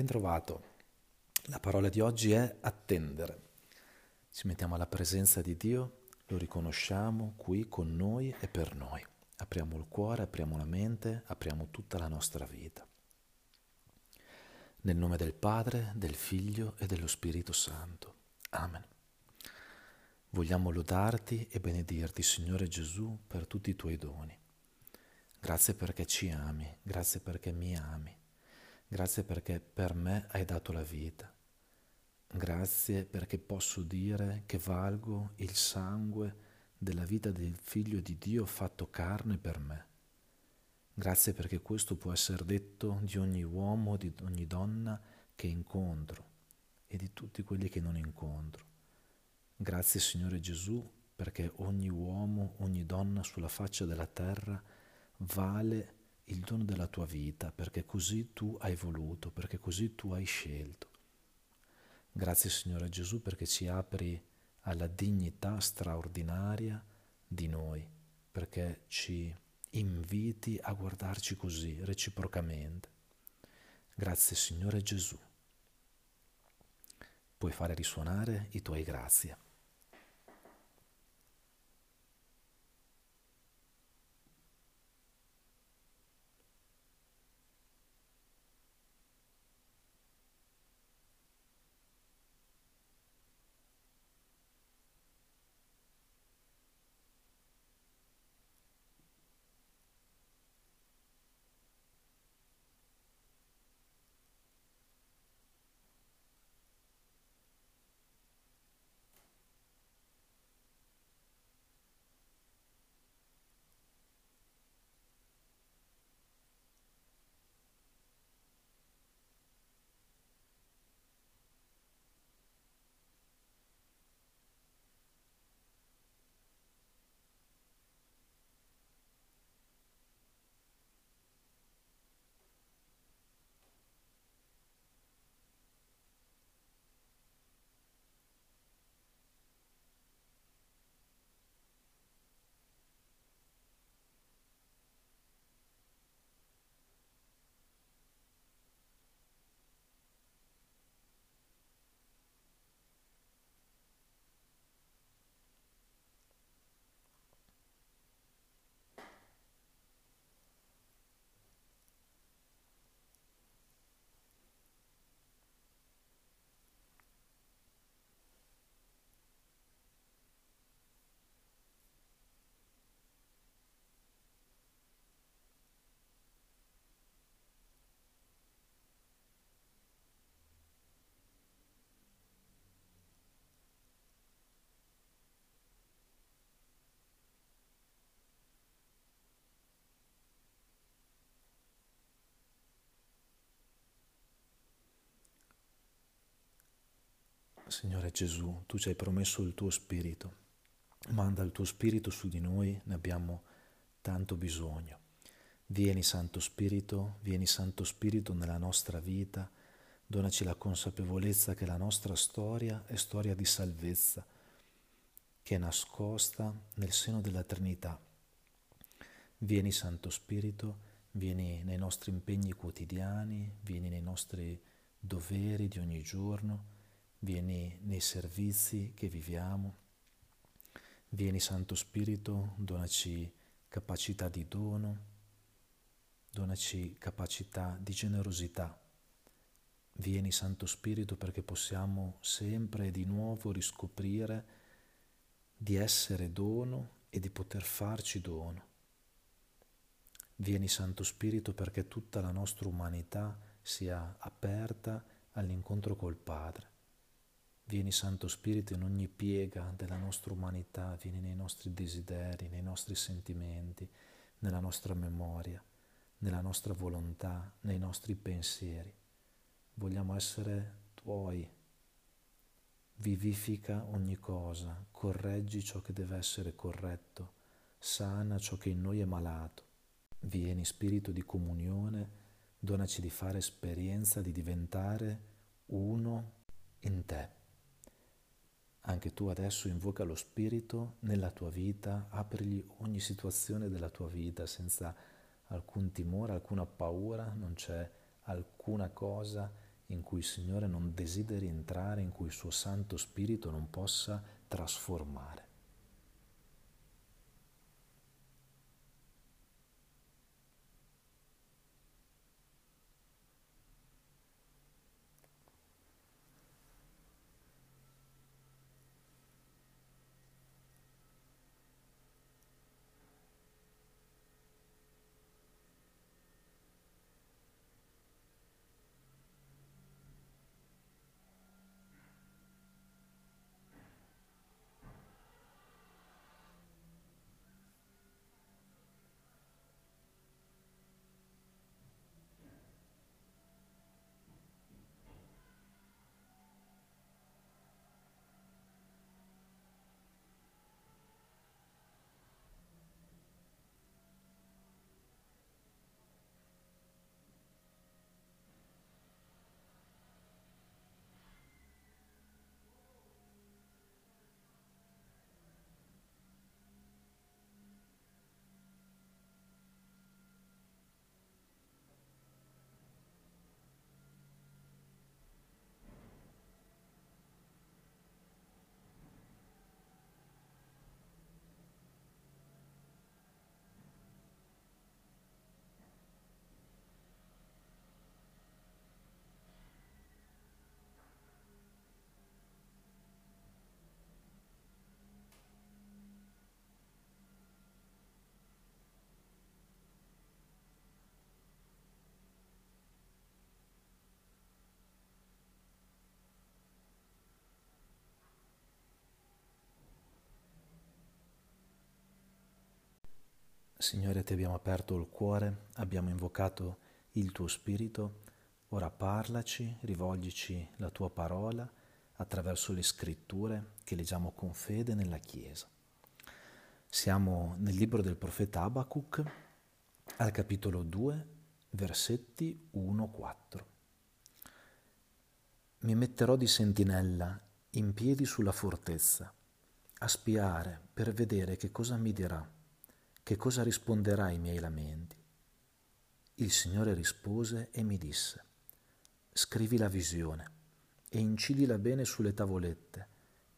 Ben trovato. La parola di oggi è attendere. Ci mettiamo alla presenza di Dio, lo riconosciamo qui con noi e per noi. Apriamo il cuore, apriamo la mente, apriamo tutta la nostra vita. Nel nome del Padre, del Figlio e dello Spirito Santo. Amen. Vogliamo lodarti e benedirti, Signore Gesù, per tutti i tuoi doni. Grazie perché ci ami, grazie perché mi ami Grazie perché per me hai dato la vita. Grazie perché posso dire che valgo il sangue della vita del Figlio di Dio fatto carne per me. Grazie perché questo può essere detto di ogni uomo, di ogni donna che incontro e di tutti quelli che non incontro. Grazie Signore Gesù perché ogni uomo, ogni donna sulla faccia della terra vale il dono della tua vita perché così tu hai voluto, perché così tu hai scelto. Grazie Signore Gesù perché ci apri alla dignità straordinaria di noi, perché ci inviti a guardarci così reciprocamente. Grazie Signore Gesù. Puoi fare risuonare i tuoi grazie. Signore Gesù, tu ci hai promesso il tuo Spirito. Manda il tuo Spirito su di noi, ne abbiamo tanto bisogno. Vieni Santo Spirito, vieni Santo Spirito nella nostra vita, donaci la consapevolezza che la nostra storia è storia di salvezza, che è nascosta nel seno della Trinità. Vieni Santo Spirito, vieni nei nostri impegni quotidiani, vieni nei nostri doveri di ogni giorno vieni nei servizi che viviamo, vieni Santo Spirito, donaci capacità di dono, donaci capacità di generosità. Vieni Santo Spirito perché possiamo sempre e di nuovo riscoprire di essere dono e di poter farci dono. Vieni Santo Spirito perché tutta la nostra umanità sia aperta all'incontro col Padre. Vieni Santo Spirito in ogni piega della nostra umanità, vieni nei nostri desideri, nei nostri sentimenti, nella nostra memoria, nella nostra volontà, nei nostri pensieri. Vogliamo essere tuoi. Vivifica ogni cosa, correggi ciò che deve essere corretto, sana ciò che in noi è malato. Vieni Spirito di comunione, donaci di fare esperienza di diventare uno in te. Anche tu adesso invoca lo Spirito nella tua vita, aprigli ogni situazione della tua vita senza alcun timore, alcuna paura, non c'è alcuna cosa in cui il Signore non desideri entrare, in cui il suo Santo Spirito non possa trasformare. Signore, ti abbiamo aperto il cuore, abbiamo invocato il tuo Spirito, ora parlaci, rivolgici la tua parola attraverso le scritture che leggiamo con fede nella Chiesa. Siamo nel libro del profeta Abacuc, al capitolo 2, versetti 1-4. Mi metterò di sentinella in piedi sulla fortezza, a spiare per vedere che cosa mi dirà che cosa risponderà ai miei lamenti? Il Signore rispose e mi disse, scrivi la visione e incidila bene sulle tavolette,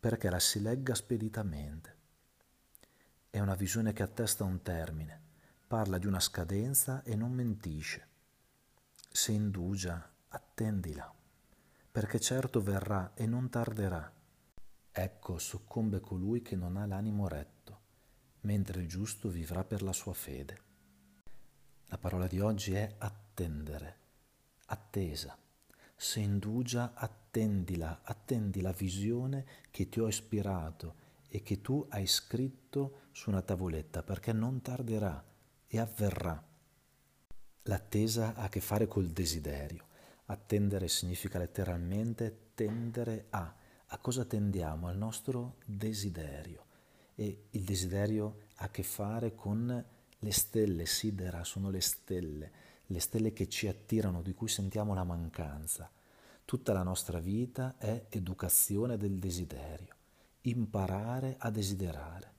perché la si legga speditamente. È una visione che attesta un termine, parla di una scadenza e non mentisce. Se indugia, attendila, perché certo verrà e non tarderà. Ecco, soccombe colui che non ha l'animo retto mentre il giusto vivrà per la sua fede. La parola di oggi è attendere, attesa. Se indugia, attendila, attendi la visione che ti ho ispirato e che tu hai scritto su una tavoletta, perché non tarderà e avverrà. L'attesa ha a che fare col desiderio. Attendere significa letteralmente tendere a. A cosa tendiamo? Al nostro desiderio e il desiderio ha a che fare con le stelle, sidera sono le stelle, le stelle che ci attirano, di cui sentiamo la mancanza. Tutta la nostra vita è educazione del desiderio, imparare a desiderare.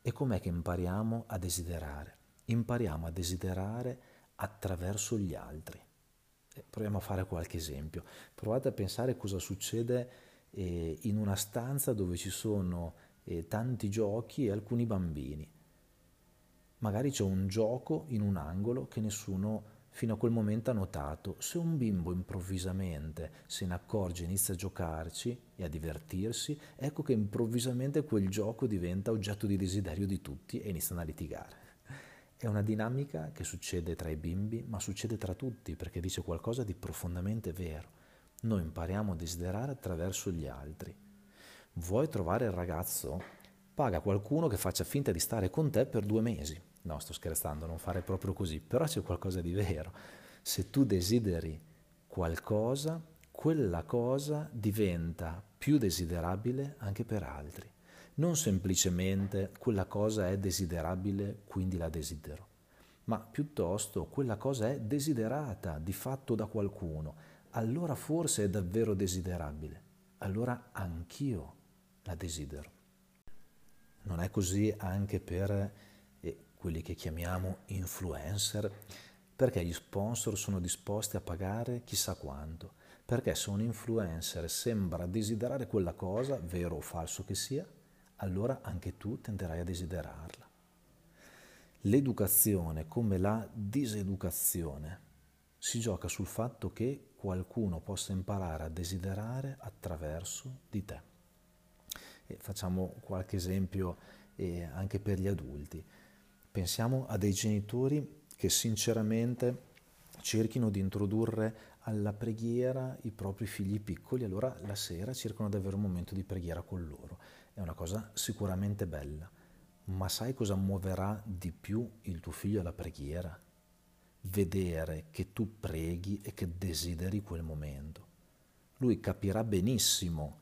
E com'è che impariamo a desiderare? Impariamo a desiderare attraverso gli altri. Eh, proviamo a fare qualche esempio. Provate a pensare cosa succede eh, in una stanza dove ci sono eh, tanti giochi e alcuni bambini. Magari c'è un gioco in un angolo che nessuno fino a quel momento ha notato. Se un bimbo improvvisamente se ne accorge, inizia a giocarci e a divertirsi, ecco che improvvisamente quel gioco diventa oggetto di desiderio di tutti e iniziano a litigare. È una dinamica che succede tra i bimbi, ma succede tra tutti perché dice qualcosa di profondamente vero. Noi impariamo a desiderare attraverso gli altri. Vuoi trovare il ragazzo? Paga qualcuno che faccia finta di stare con te per due mesi. No, sto scherzando, non fare proprio così, però c'è qualcosa di vero. Se tu desideri qualcosa, quella cosa diventa più desiderabile anche per altri. Non semplicemente quella cosa è desiderabile, quindi la desidero, ma piuttosto quella cosa è desiderata di fatto da qualcuno, allora forse è davvero desiderabile, allora anch'io la desidero. Non è così anche per eh, quelli che chiamiamo influencer, perché gli sponsor sono disposti a pagare chissà quanto, Perché se un influencer sembra desiderare quella cosa, vero o falso che sia, allora anche tu tenderai a desiderarla. L'educazione, come la diseducazione, si gioca sul fatto che qualcuno possa imparare a desiderare attraverso di te. Facciamo qualche esempio eh, anche per gli adulti. Pensiamo a dei genitori che sinceramente cerchino di introdurre alla preghiera i propri figli piccoli, allora la sera cercano di avere un momento di preghiera con loro. È una cosa sicuramente bella, ma sai cosa muoverà di più il tuo figlio alla preghiera? Vedere che tu preghi e che desideri quel momento. Lui capirà benissimo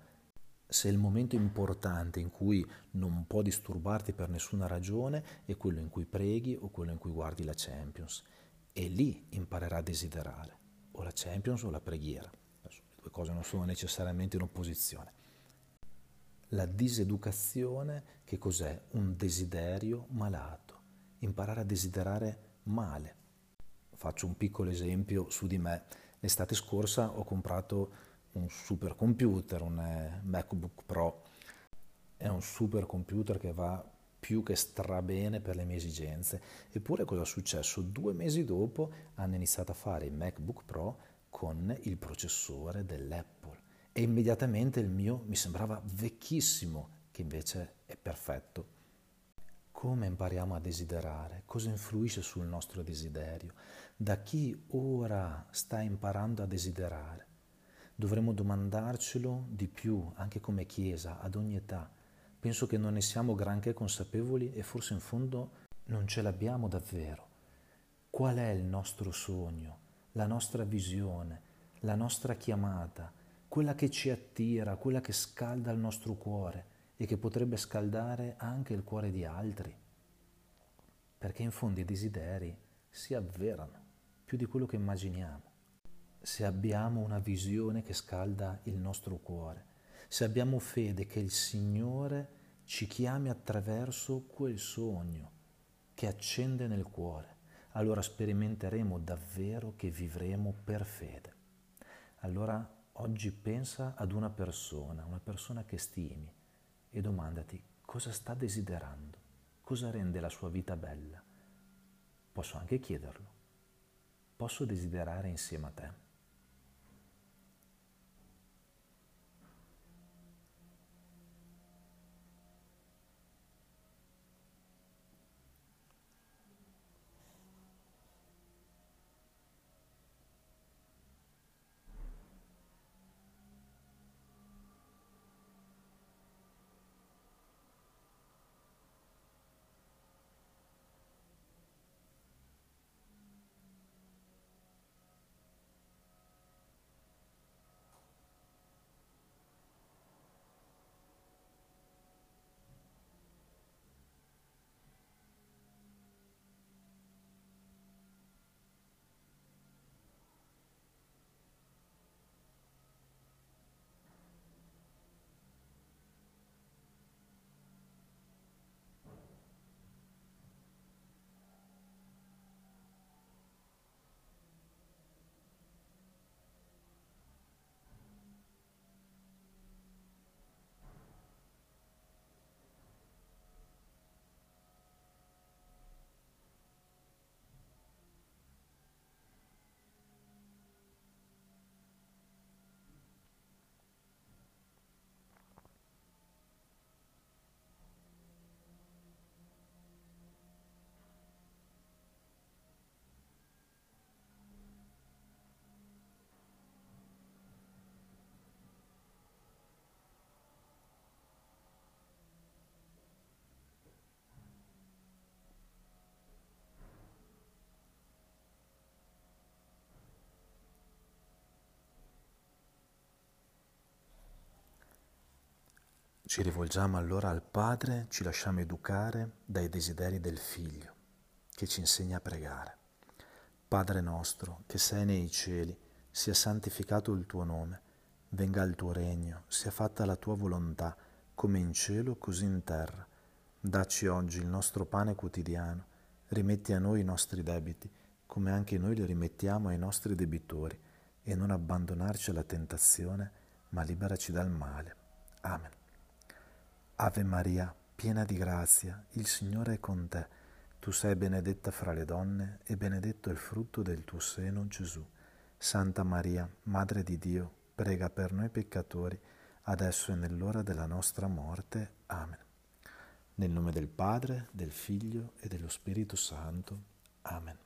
se il momento importante in cui non può disturbarti per nessuna ragione è quello in cui preghi o quello in cui guardi la Champions. E lì imparerà a desiderare o la Champions o la preghiera. Le due cose non sono necessariamente in opposizione. La diseducazione, che cos'è? Un desiderio malato. Imparare a desiderare male. Faccio un piccolo esempio su di me. L'estate scorsa ho comprato un supercomputer, un eh, MacBook Pro. È un supercomputer che va più che strabene per le mie esigenze. Eppure cosa è successo? Due mesi dopo hanno iniziato a fare il MacBook Pro con il processore dell'Apple e immediatamente il mio mi sembrava vecchissimo, che invece è perfetto. Come impariamo a desiderare? Cosa influisce sul nostro desiderio? Da chi ora sta imparando a desiderare? Dovremmo domandarcelo di più, anche come Chiesa, ad ogni età Penso che non ne siamo granché consapevoli e forse in fondo non ce l'abbiamo davvero. Qual è il nostro sogno, la nostra visione, la nostra chiamata, quella che ci attira, quella che scalda il nostro cuore e che potrebbe scaldare anche il cuore di altri? Perché in fondo i desideri si avverano più di quello che immaginiamo. Se abbiamo una visione che scalda il nostro cuore, se abbiamo fede che il Signore ci chiami attraverso quel sogno che accende nel cuore, allora sperimenteremo davvero che vivremo per fede. Allora oggi pensa ad una persona, una persona che stimi e domandati cosa sta desiderando, cosa rende la sua vita bella. Posso anche chiederlo. Posso desiderare insieme a te? Ci rivolgiamo allora al Padre, ci lasciamo educare dai desideri del Figlio, che ci insegna a pregare. Padre nostro, che sei nei cieli, sia santificato il tuo nome, venga il tuo regno, sia fatta la tua volontà, come in cielo, così in terra. Dacci oggi il nostro pane quotidiano, rimetti a noi i nostri debiti, come anche noi li rimettiamo ai nostri debitori, e non abbandonarci alla tentazione, ma liberaci dal male. Amen. Ave Maria, piena di grazia, il Signore è con te. Tu sei benedetta fra le donne e benedetto il frutto del tuo seno, Gesù. Santa Maria, Madre di Dio, prega per noi peccatori, adesso e nell'ora della nostra morte. Amen. Nel nome del Padre, del Figlio e dello Spirito Santo. Amen.